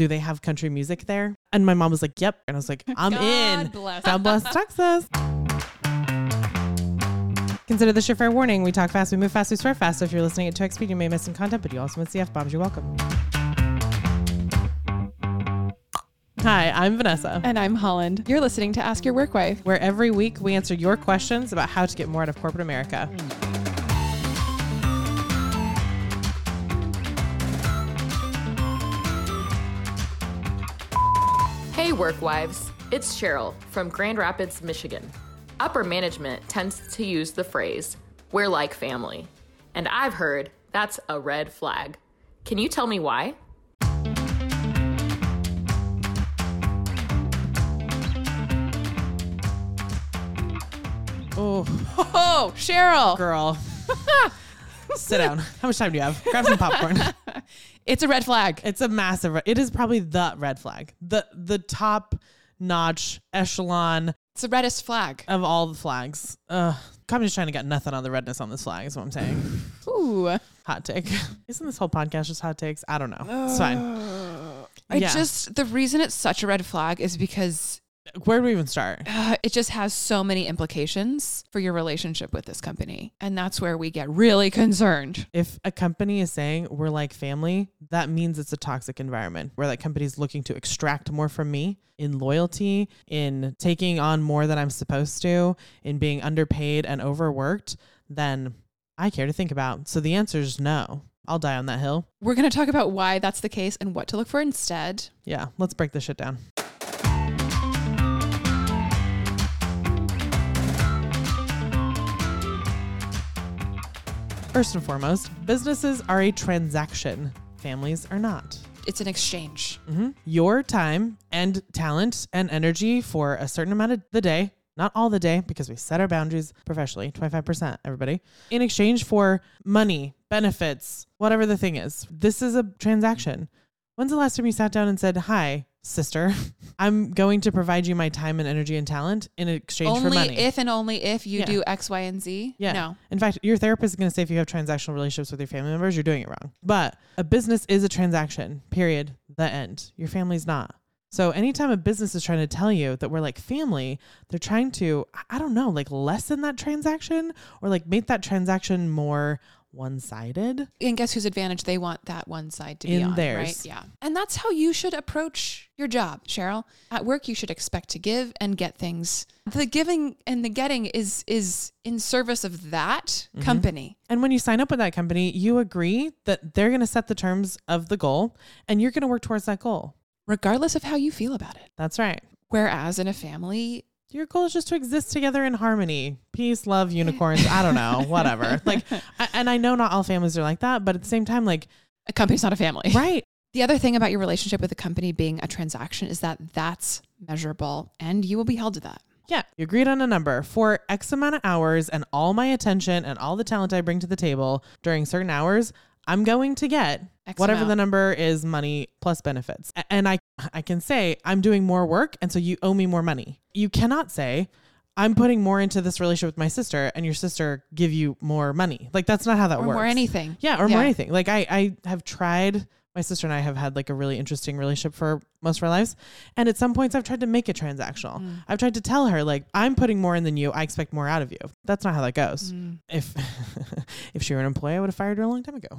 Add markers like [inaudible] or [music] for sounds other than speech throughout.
do they have country music there? And my mom was like, yep. And I was like, [laughs] I'm God in. bless. God bless [laughs] Texas. Consider this your fair warning. We talk fast, we move fast, we swear fast. So if you're listening at 2x speed, you may miss some content, but you also miss the F bombs. You're welcome. Hi, I'm Vanessa, And I'm Holland. You're listening to Ask Your Work Wife. where every week we answer your questions about how to get more out of corporate America. Work wives. It's Cheryl from Grand Rapids, Michigan. Upper management tends to use the phrase, we're like family. And I've heard that's a red flag. Can you tell me why? Oh, Oh, [laughs] Cheryl. girl. [laughs] Sit down. How much time do you have? Grab some popcorn. [laughs] It's a red flag. It's a massive. It is probably the red flag, the the top notch echelon It's the reddest flag. of all the flags. Ugh. Trying to get nothing on the redness on this flag. Is what I'm saying. Ooh. hot take. [laughs] Isn't this whole podcast just hot takes? I don't know. It's fine. I Yeah. just, the reason it's such a red flag is because Where do we even start? uh, it just has so many implications for your relationship with this company. And that's where we get really concerned. If a company is saying we're like family, that means it's a toxic environment where that company is looking to extract more from me in loyalty, in taking on more than I'm supposed to, in being underpaid and overworked, then I care to think about. So the answer is no. I'll die on that hill. We're going to talk about why that's the case and what to look for instead. Yeah, let's break this shit down. First and foremost, businesses are a transaction, families are not. It's an exchange. Mhm. Your time and talent and energy for a certain amount of the day, not all the day, because we set our boundaries professionally 25%, everybody, in exchange for money, benefits, whatever the thing is. This is a transaction. When's the last time you sat down and said, Hi, sister, [laughs] I'm going to provide you my time and energy and talent in exchange for Only money? if and only if you Yeah. do X, Y, and Z. Yeah. No. In fact, your therapist is going to say if you have transactional relationships with your family members, you're doing it wrong. But a business is a transaction, period. The end. Your family's not. So anytime a business is trying to tell you that we're like family, they're trying to, I don't know, like lessen that transaction or like make that transaction more one sided. And guess whose advantage they want that one side to be In on, theirs. right? Yeah. And that's how you should approach your job, Cheryl. At work, you should expect to give and get things. The giving and the getting is is in service of that Mm-hmm. company. And when you sign up with that company, you agree that they're going to set the terms of the goal and you're going to work towards that goal. regardless of how you feel about it. That's right. Whereas in a family, your goal is just to exist together in harmony. Peace love unicorns. I don't know. [laughs] Whatever. Like I, and i know not all families are like that but at the same time like a company's not a family. [laughs] right. The other thing about your relationship with a company being a transaction is that that's measurable and you will be held to that. yeah. You agreed on a number for x amount of hours and all my attention and all the talent i bring to the table during certain hours i'm going to get X whatever amount. the number is money plus benefits A- and i i can say i'm doing more work and so you owe me more money you cannot say i'm putting more into this relationship with my sister and your sister give you more money like that's not how that or works more anything. Yeah, or more anything. Like I, I have tried. My sister and I have had like a really interesting relationship for most of our lives, and at some points I've tried to make it transactional. Mm. I've tried to tell her like I'm putting more in than you. I expect more out of you. That's not how that goes. Mm. If [laughs] if she were an employee, I would have fired her a long time ago. [laughs]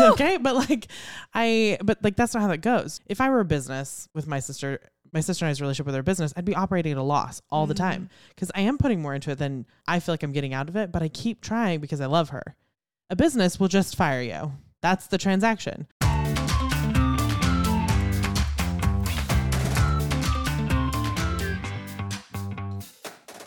[laughs] okay, but like I, but like that's not how that goes. If I were a business with my sister. My sister and I's relationship with our business, I'd be operating at a loss all the time because I am putting more into it than I feel like I'm getting out of it, but I keep trying because I love her. A business will just fire you. That's the transaction.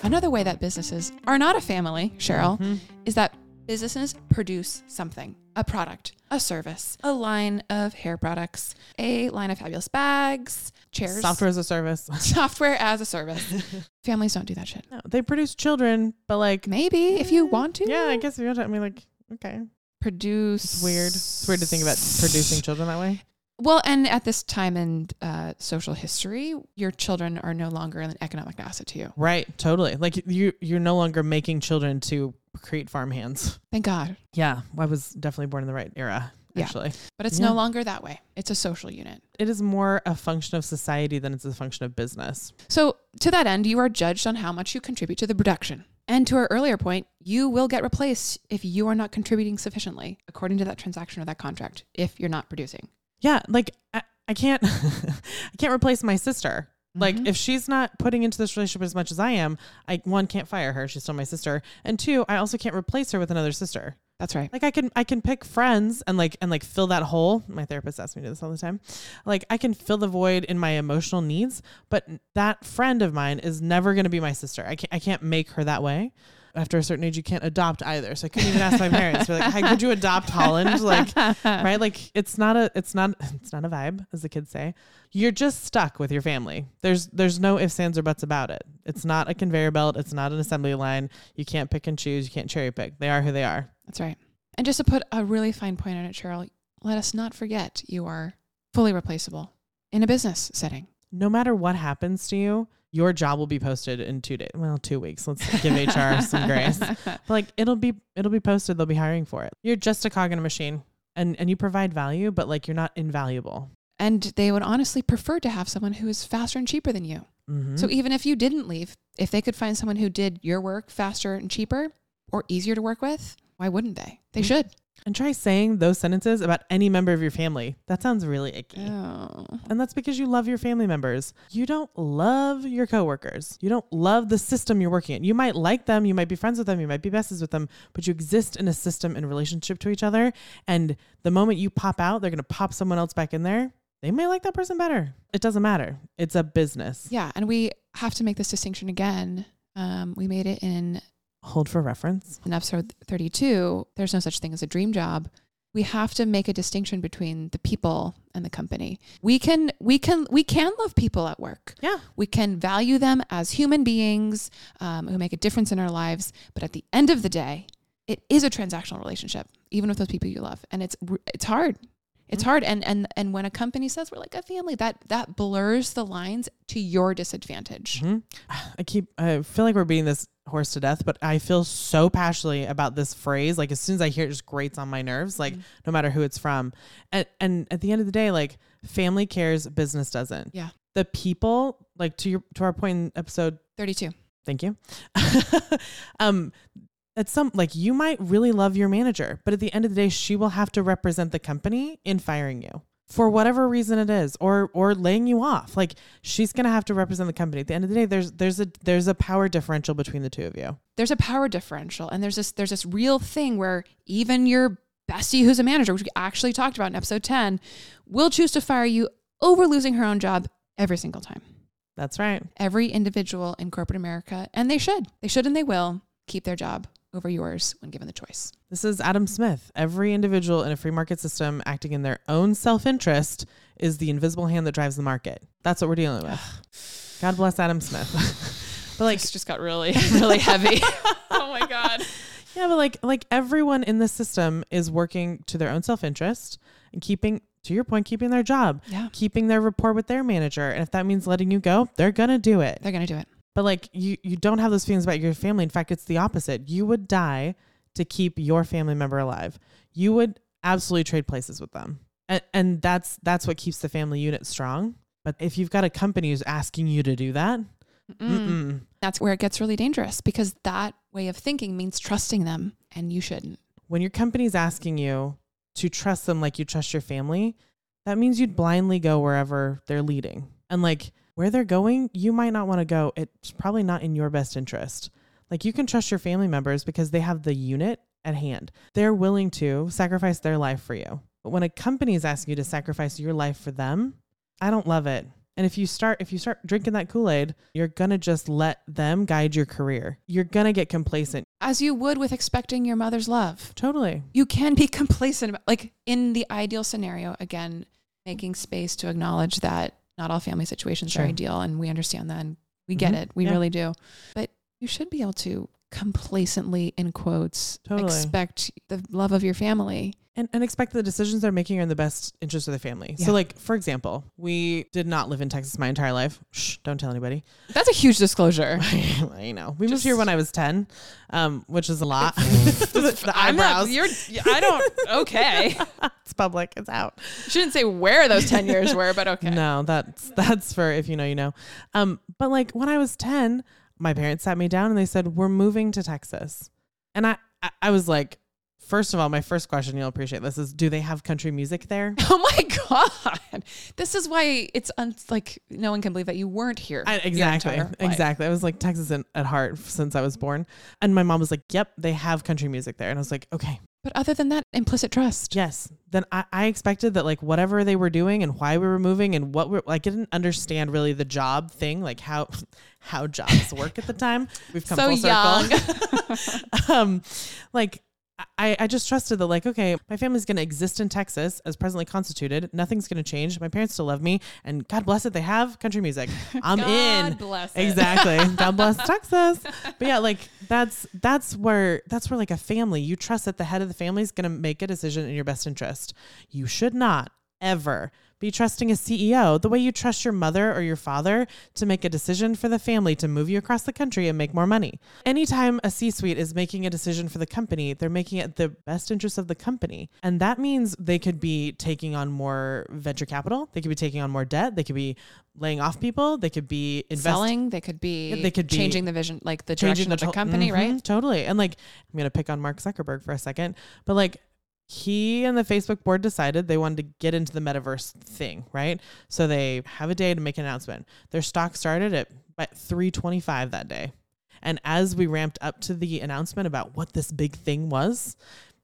Another way that businesses are not a family, Cheryl, Mhm. is that businesses produce something a product, a service, a line of hair products, a line of fabulous bags, chairs, Software as a service. [laughs] software as a service. [laughs] Families don't do that shit. no, they produce children, but like, Maybe if you want to. yeah, I guess if you want to, I mean, like, okay. Produce. It's weird. It's weird to think about producing children that way. Well, and at this time in uh, social history, your children are no longer an economic asset to you. Right. Totally. Like you, you're no longer making children to create farm hands. Thank God. Yeah. I was definitely born in the right era. Yeah. actually. But it's Yeah. no longer that way. It's a social unit. It is more a function of society than it's a function of business. So, to that end, you are judged on how much you contribute to the production. And to our earlier point, you will get replaced if you are not contributing sufficiently, according to that transaction or that contract, if you're not producing. Yeah, like I, I can't [laughs] I can't replace my sister. Like Mhm. if she's not putting into this relationship as much as I am, I one can't fire her. She's still my sister. And two, I also can't replace her with another sister. That's right. Like I can I can pick friends and like and like fill that hole. My therapist asks me to do this all the time. Like I can fill the void in my emotional needs, but that friend of mine is never going to be my sister. I can't I can't make her that way. After a certain age, you can't adopt either. So I couldn't even ask my parents. Be like, "Hey, could you adopt Holland?" Like, [laughs] right? Like it's not a it's not [laughs] it's not a vibe, as the kids say. You're just stuck with your family. There's there's no ifs, ands, or buts about it. It's not a conveyor belt. It's not an assembly line. You can't pick and choose. You can't cherry pick. They are who they are. That's right. And just to put a really fine point on it, Cheryl, let us not forget you are fully replaceable in a business setting. no matter what happens to you, your job will be posted in two days. Well, two weeks. Let's give HR some grace. [laughs] But like it'll be it'll be posted. They'll be hiring for it. You're just a cog in a machine, and and you provide value, but like you're not invaluable. and they would honestly prefer to have someone who is faster and cheaper than you. Mhm. So even if you didn't leave, if they could find someone who did your work faster and cheaper or easier to work with, why wouldn't they? They Mhm. should. And try saying those sentences about any member of your family. That sounds really icky. Oh. And that's because you love your family members. You don't love your coworkers. You don't love the system you're working in. You might like them, you might be friends with them, you might be besties with them, but you exist in a system in relationship to each other. And the moment you pop out, they're going to pop someone else back in there. They may like that person better. It doesn't matter. It's a business. Yeah, and we have to make this distinction again. Um, we made it in Hold for reference. in episode 32. There's no such thing as a dream job. We have to make a distinction between the people and the company. We can we can we can love people at work. Yeah. We can value them as human beings um, who make a difference in our lives. But at the end of the day, it is a transactional relationship, even with those people you love, and it's it's hard. It's hard, and and and when a company says we're like a family, that that blurs the lines to your disadvantage. Mhm. I keep, I feel like we're beating this horse to death, but I feel so passionately about this phrase. Like as soon as I hear it, it just grates on my nerves, like Mhm. no matter who it's from. And, and at the end of the day, like family cares, business doesn't. Yeah. The people, like to your, to our point in episode, Thirty-two. thank you. [laughs] um, at some, like you might really love your manager, but at the end of the day, she will have to represent the company in firing you. For whatever reason it is, or or laying you off, like she's gonna have to represent the company. At the end of the day, there's there's a there's a power differential between the two of you. there's a power differential and there's this there's this real thing where even your bestie who's a manager which we actually talked about in episode 10 will choose to fire you over losing her own job every single time That's right. every individual in corporate america and they should they should and they will keep their job over yours when given the choice This is Adam Smith. Every individual in a free market system acting in their own self interest is the invisible hand that drives the market. That's what we're dealing with. [sighs] God bless Adam Smith. [laughs] but like, this just got really really heavy [laughs] oh my god yeah, but like, like everyone in the system is working to their own self interest and keeping, to your point, keeping their job, yeah keeping their rapport with their manager. And if that means letting you go, they're gonna do it. they're gonna do it But like, you you don't have those feelings about your family. In fact, it's the opposite. You would die to keep your family member alive. You would absolutely trade places with them. And, and that's that's what keeps the family unit strong. But if you've got a company who's asking you to do that, Mm-mm. mm-mm. that's where it gets really dangerous because that way of thinking means trusting them and you shouldn't when your company's asking you to trust them like you trust your family, that means you'd blindly go wherever they're leading. And like where they're going, you might not want to go. It's probably not in your best interest. Like you can trust your family members because they have the unit at hand. They're willing to sacrifice their life for you. But when a company is asking you to sacrifice your life for them, I don't love it. And if you start if you start drinking that Kool-Aid, you're going to just let them guide your career. You're going to get complacent. as you would with expecting your mother's love Totally. you can be [laughs] complacent about, like in the ideal scenario again making space to acknowledge that not all family situations Sure. are ideal and we understand that and we get Mhm. it we Yeah. really do but you should be able to complacently, in quotes, Totally. expect the love of your family. and, and expect the decisions they're making are in the best interest of the family. Yeah. So, like for example, we did not live in Texas my entire life. Shh, don't tell anybody. That's a huge disclosure. [laughs] I know. We moved here when I was ten, um, which is a lot. the, [laughs] [laughs] the I'm not- eyebrows. you're, I don't. Okay. it's public. It's out. Shouldn't say where those ten years were, but okay. No, that's that's for if you know, you know. Um, but like when I was ten, my parents sat me down and they said, "We're moving to Texas," and I I, I was like. First of all, my first question, you'll appreciate this, is do they have country music there? [laughs] Oh my god! This is why it's un- like no one can believe that you weren't here. I, exactly. Exactly. I was like Texas in, at heart since I was born. And my mom was like, yep, they have country music there. And I was like, okay, But other than that, implicit trust. yes. Then I, I expected that like whatever they were doing and why we were moving and what we're like, I didn't understand really the job thing, like how, [laughs] how jobs work at the time. We've come So full circle. [laughs] um, like I, I just trusted that like okay my family's going to exist in texas as presently constituted. Nothing's going to change. My parents still love me and god bless it they have country music. [laughs] I'm in. God bless it. exactly. [laughs] God bless texas. But yeah like that's that's where that's where like a family you trust that the head of the family is going to make a decision in your best interest. You should not ever be trusting a CEO the way you trust your mother or your father to make a decision for the family to move you across the country and make more money. Anytime a C suite is making a decision for the company, they're making it the best interest of the company. And that means they could be taking on more venture capital, they could be taking on more debt, they could be laying off people, they could be investing Selling, they could be they could be changing the vision, like the changing direction of the company, Mhm, right? Totally. And like, I'm gonna pick on Mark Zuckerberg for a second, but like, he and the Facebook board decided they wanted to get into the metaverse thing, right? So they have a day to make an announcement. Their stock started at at 325 that day. And as we ramped up to the announcement about what this big thing was,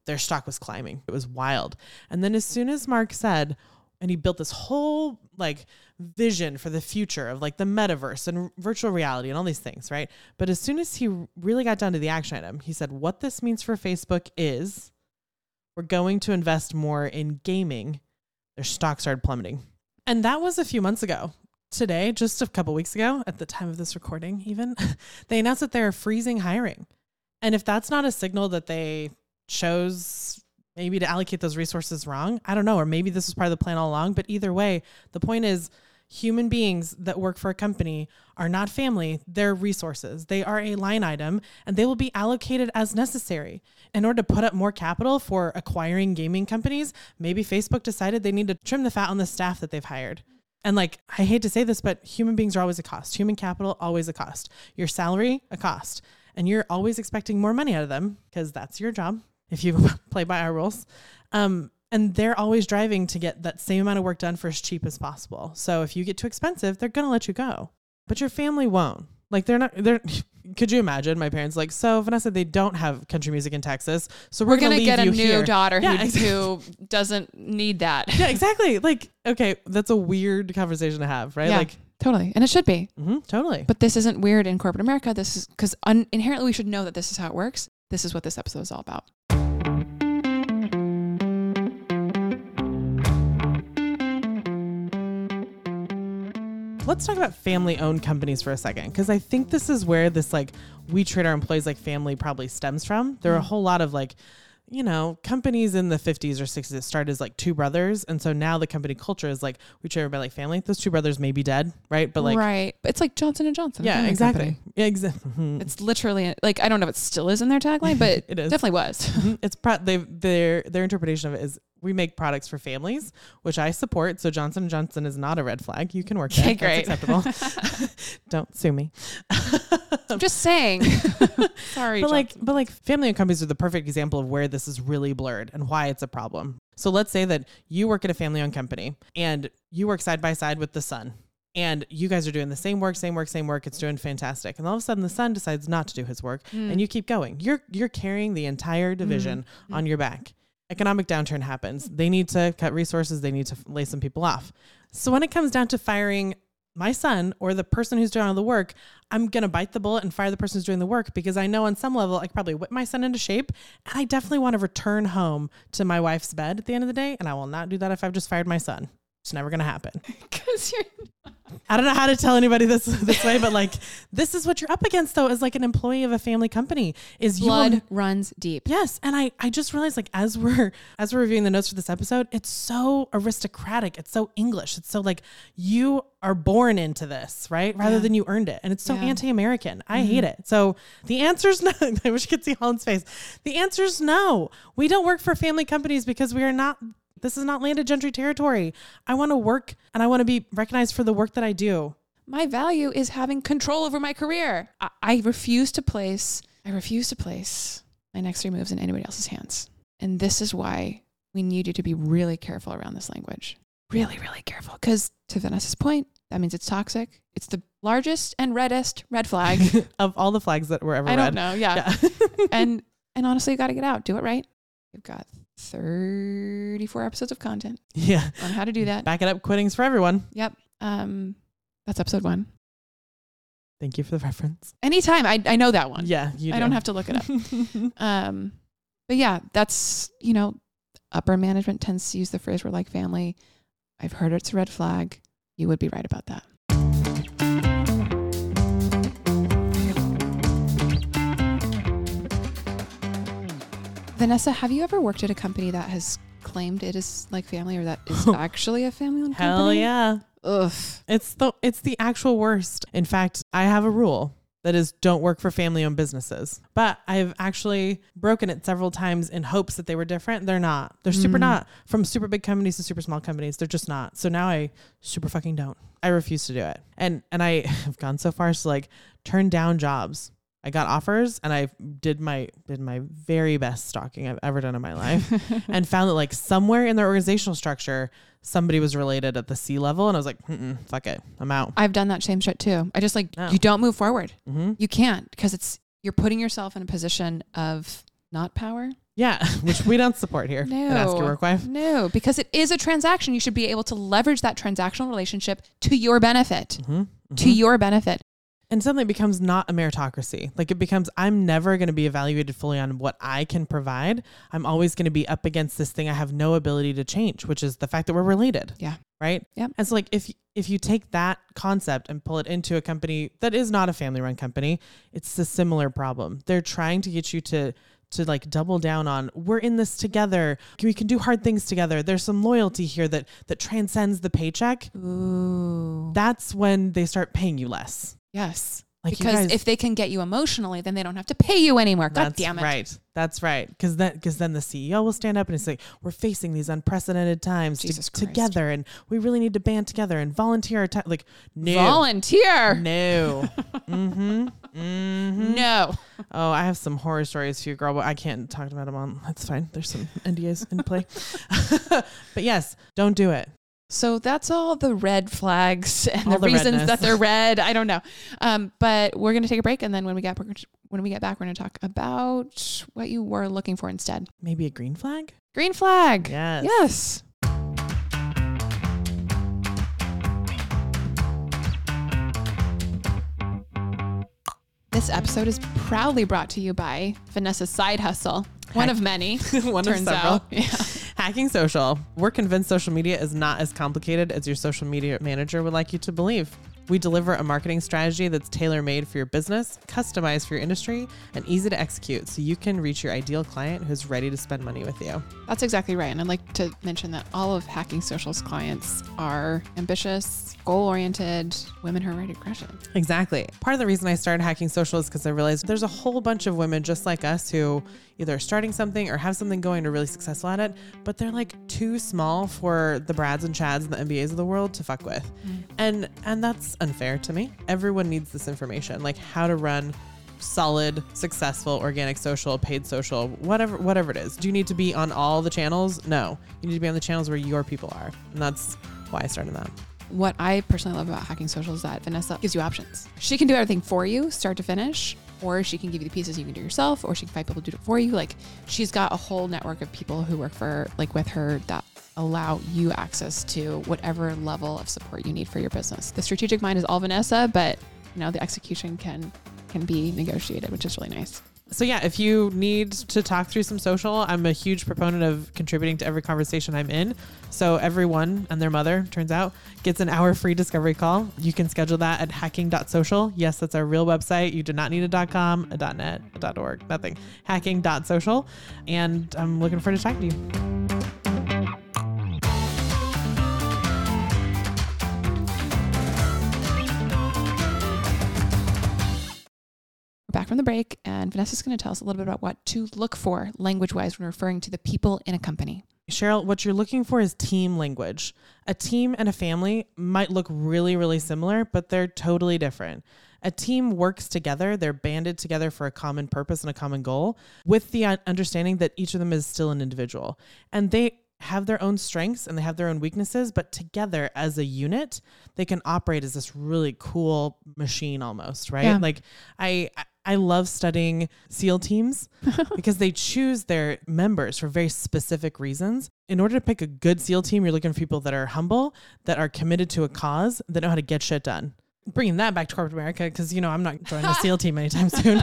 their stock was climbing. It was wild. And then as soon as Mark said, and he built this whole like vision for the future of like the metaverse and virtual reality and all these things, right? But as soon as he really got down to the action item, he said, What this means for Facebook is we're going to invest more in gaming. Their stock started plummeting. And that was a few months ago. Today, just a couple weeks ago, at the time of this recording, even, [laughs] they announced that they're freezing hiring. And if that's not a signal that they chose maybe to allocate those resources wrong, I don't know, or maybe this was part of the plan all along. But either way, the point is human beings that work for a company are not family, they're resources. They are a line item and they will be allocated as necessary. In order to put up more capital for acquiring gaming companies, maybe Facebook decided they need to trim the fat on the staff that they've hired. And like, I hate to say this, but human beings are always a cost. Human capital, always a cost. Your salary, a cost. And you're always expecting more money out of them because that's your job if you [laughs] play by our rules. Um, and they're always driving to get that same amount of work done for as cheap as possible. So if you get too expensive, they're going to let you go. But your family won't. Like they're not they're [laughs] could you imagine my parents like so Vanessa they don't have country music in Texas. So we're, We're going gonna to get a new here. daughter Yeah, who, exactly. who doesn't need that. [laughs] Yeah, [laughs] exactly. Like okay, that's a weird conversation to have, right? Yeah. Like Totally, and it should be. mhm, totally. But this isn't weird in corporate America. This is because un- inherently we should know that this is how it works. This is what this episode is all about. Let's talk about family owned companies for a second because I think this is where this like we treat our employees like family probably stems from. There are a Mm. whole lot of like, you know, companies in the 50s or 60s that started as like two brothers. And so now the company culture is like we treat everybody like family. Those two brothers may be dead, right? But like, right, it's like Johnson and Johnson. yeah, exactly. Yeah, [laughs] exactly. It's literally like I don't know if it still is in their tagline, but [laughs] it is. definitely was. Mhm. it's pro- they their their interpretation of it is we make products for families, which I support. So Johnson Johnson is not a red flag. You can work there. Okay, That's great. acceptable. [laughs] [laughs] Don't sue me. I'm just saying. [laughs] Sorry, but like but like family owned companies are the perfect example of where this is really blurred and why it's a problem. So let's say that you work at a family owned company and you work side by side with the son. And you guys are doing the same work, same work, same work. It's doing fantastic. And all of a sudden the son decides not to do his work Mm. and you keep going. You're you're carrying the entire division on your back. Economic downturn happens. They need to cut resources, they need to lay some people off. So when it comes down to firing my son or the person who's doing all the work, I'm going to bite the bullet and fire the person who's doing the work because I know on some level I could probably whip my son into shape and I definitely want to return home to my wife's bed at the end of the day and I will not do that if I've just fired my son. It's never going to happen. [laughs] because you're I don't know how to tell anybody this this way, but like this is what you're up against though, as like an employee of a family company. Is you Blood will- runs deep. Yes, and I I just realized like as we're [laughs] as we're reviewing the notes for this episode, it's so aristocratic, it's so English, it's so like you are born into this, right? Rather Yeah. than you earned it, and it's so Yeah. Mm-hmm. anti-American. I hate it. So the answer's no. [laughs] I wish you could see Holland's face. The answer's no. We don't work for family companies because we are not. This is not landed gentry territory. I want to work and I want to be recognized for the work that I do. My value is having control over my career. I, I refuse to place. I refuse to place my next three moves in anybody else's hands. And this is why we need you to be really careful around this language. Really, really careful. Because to Vanessa's point, that means it's toxic. It's the largest and reddest red flag. [laughs] of all the flags that were ever I read. don't know. Yeah. Yeah. [laughs] and and honestly, you got to get out. Do it right. We've got 34 episodes of content yeah. on how to do that. Back it up. Quitting's for everyone. Yep. Um, that's episode one. Thank you for the reference. Anytime. I, I know that one. Yeah, you. I don't have to look it up. [laughs] Um, but yeah, that's, you know, upper management tends to use the phrase we're like family. I've heard it's a red flag. You would be right about that. Vanessa, have you ever worked at a company that has claimed it is like family or that is [laughs] actually a family owned company? Hell yeah. Ugh. It's the it's the actual worst. In fact, I have a rule that is don't work for family owned businesses. But I've actually broken it several times in hopes that they were different. They're not. They're super Mm. not. From super big companies to super small companies, they're just not. So now I super fucking don't. I refuse to do it. And and I [laughs] have gone so far as to like turn down jobs. I got offers and I did my did my very best stalking I've ever done in my life [laughs] and found that like somewhere in their organizational structure somebody was related at the C level and I was like, fuck it, I'm out. I've done that same shit too. I just like, No. you don't move forward. hmm You can't because it's, you're putting yourself in a position of not power. Yeah, [laughs] which we don't support here. No. at Ask Your Work Wife. No, because it is a transaction. You should be able to leverage that transactional relationship to your benefit. hmm To your benefit. And suddenly it becomes not a meritocracy. Like it becomes, I'm never going to be evaluated fully on what I can provide. I'm always going to be up against this thing I have no ability to change, which is the fact that we're related. Yeah. Right. Yeah. And so like if if you take that concept and pull it into a company that is not a family run company, it's a similar problem. They're trying to get you to to like double down on we're in this together. We can do hard things together. There's some loyalty here that that transcends the paycheck. Ooh. That's when they start paying you less. Yes. Like because guys- if they can get you emotionally, then they don't have to pay you anymore. God That's damn it. right. That's right. Because then, because then the CEO will stand up and say, "We're facing these unprecedented times to- together, and we really need to band together and volunteer our time." Like, no, Volunteer. no, [laughs] mm-hmm, mm-hmm. No. Oh, I have some horror stories for you, girl, but I can't talk about them on. That's fine. There's some NDAs in play. [laughs] but yes, don't do it. So that's all the red flags [laughs] and All the, the reasons that they're [laughs] red. I don't know. Um, but we're gonna take a break, and then when we get when we get back, we're gonna talk about what you were looking for instead. Maybe a green flag. Green flag. Yes. Yes. This episode is proudly brought to you by Vanessa's Side Hustle, one Heck. of many. [laughs] One turns of several. out. Yeah. Hacking social. We're convinced social media is not as complicated as your social media manager would like you to believe. We deliver a marketing strategy that's tailor made for your business, customized for your industry, and easy to execute so you can reach your ideal client who's ready to spend money with you. That's exactly right. And I'd like to mention that all of Hacking Social's clients are ambitious, goal oriented women who are ready to crush it. Exactly. Part of the reason I started hacking social is because I realized there's a whole bunch of women just like us who either are starting something or have something going or really successful at it, but they're like too small for the Brads and Chads and the MBAs of the world to fuck with. Mm. And and that's unfair to me. Everyone needs this information, like how to run solid, successful, organic social, paid social, whatever whatever it is. Do you need to be on all the channels? No. You need to be on the channels where your people are. And that's why I started that. What I personally love about Hacking Social is that Vanessa gives you options. She can do everything for you, start to finish, or she can give you the pieces you can do yourself, or she can find people to do it for you. Like she's got a whole network of people who work for like with her that allow you access to whatever level of support you need for your business. The strategic mind is all Vanessa, but you know the execution can can be negotiated, which is really nice. So yeah, if you need to talk through some social, I'm a huge proponent of contributing to every conversation I'm in. So everyone and their mother, turns out, gets an hour free discovery call. You can schedule that at hacking.social. Yes, that's our real website. You do not need a .com, a .net, a .org, nothing. Hacking.social. And I'm looking forward to talking to you. From the break, and Vanessa's going to tell us a little bit about what to look for language wise when referring to the people in a company. Cheryl, what you're looking for is team language. A team and a family might look really, really similar, but they're totally different. A team works together, they're banded together for a common purpose and a common goal with the uh, understanding that each of them is still an individual. And they have their own strengths and they have their own weaknesses, but together as a unit, they can operate as this really cool machine almost, right? Yeah. Like I I love studying SEAL teams [laughs] because they choose their members for very specific reasons. In order to pick a good SEAL team, you're looking for people that are humble, that are committed to a cause, that know how to get shit done. Bringing that back to corporate America, because you know I'm not joining a SEAL team anytime [laughs] soon.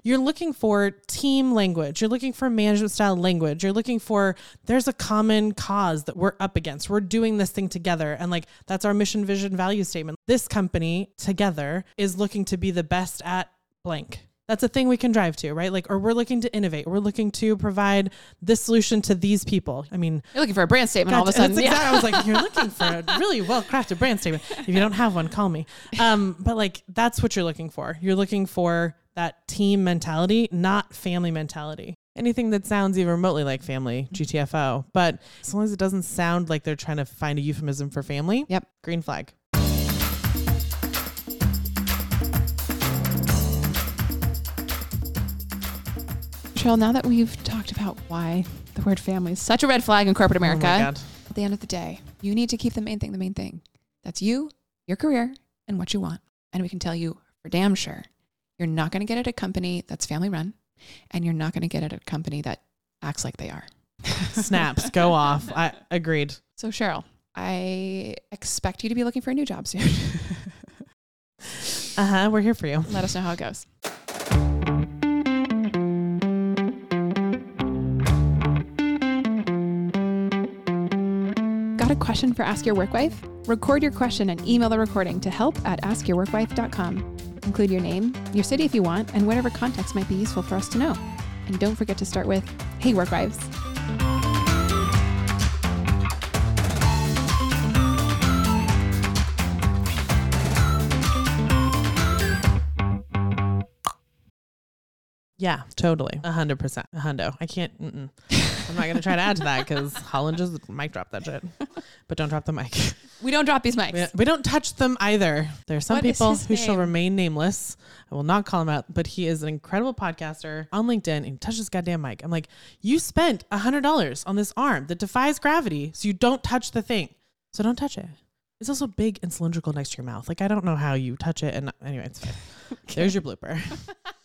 [laughs] you're looking for team language. You're looking for management style language. You're looking for there's a common cause that we're up against. We're doing this thing together, and like that's our mission, vision, value statement. This company together is looking to be the best at blank. That's a thing we can drive to, right? Like, or we're looking to innovate. We're looking to provide this solution to these people. I mean, You're looking for a brand statement all of a sudden. That's Yeah. exactly- I was like, you're looking for a really well crafted brand statement. If you don't have one, call me. Um, but like, that's what you're looking for. You're looking for that team mentality, not family mentality. Anything that sounds even remotely like family, GTFO. But as long as it doesn't sound like they're trying to find a euphemism for family, Yep. green flag. Cheryl, now that we've talked about why the word family is such a red flag in corporate America, Oh at the end of the day, you need to keep the main thing the main thing. That's you, your career, and what you want. And we can tell you for damn sure you're not going to get it at a company that's family run, and you're not going to get it at a company that acts like they are. [laughs] Snaps, go off. I agreed. So, Cheryl, I expect you to be looking for a new job soon. [laughs] Uh huh. We're here for you. Let us know how it goes. Got a question for Ask Your Workwife? Record your question and email the recording to help at askyourworkwife.com. Include your name, your city if you want, and whatever context might be useful for us to know. And don't forget to start with, Hey, Workwives. Yeah, totally. A hundred percent. A hundo. I can't. Mm-mm. I'm not gonna try to add to that because Holland just mic drop that shit. [laughs] But don't drop the mic. [laughs] We don't drop these mics. We, we don't touch them either. There are some What people who shall remain nameless. I will not call him out, but he is an incredible podcaster on LinkedIn and he touches goddamn mic. I'm like, you spent a hundred dollars on this arm that defies gravity, so you don't touch the thing. So don't touch it. It's also big and cylindrical next to your mouth. Like I don't know how you touch it. And anyway, it's fine. [laughs] There's your blooper. [laughs]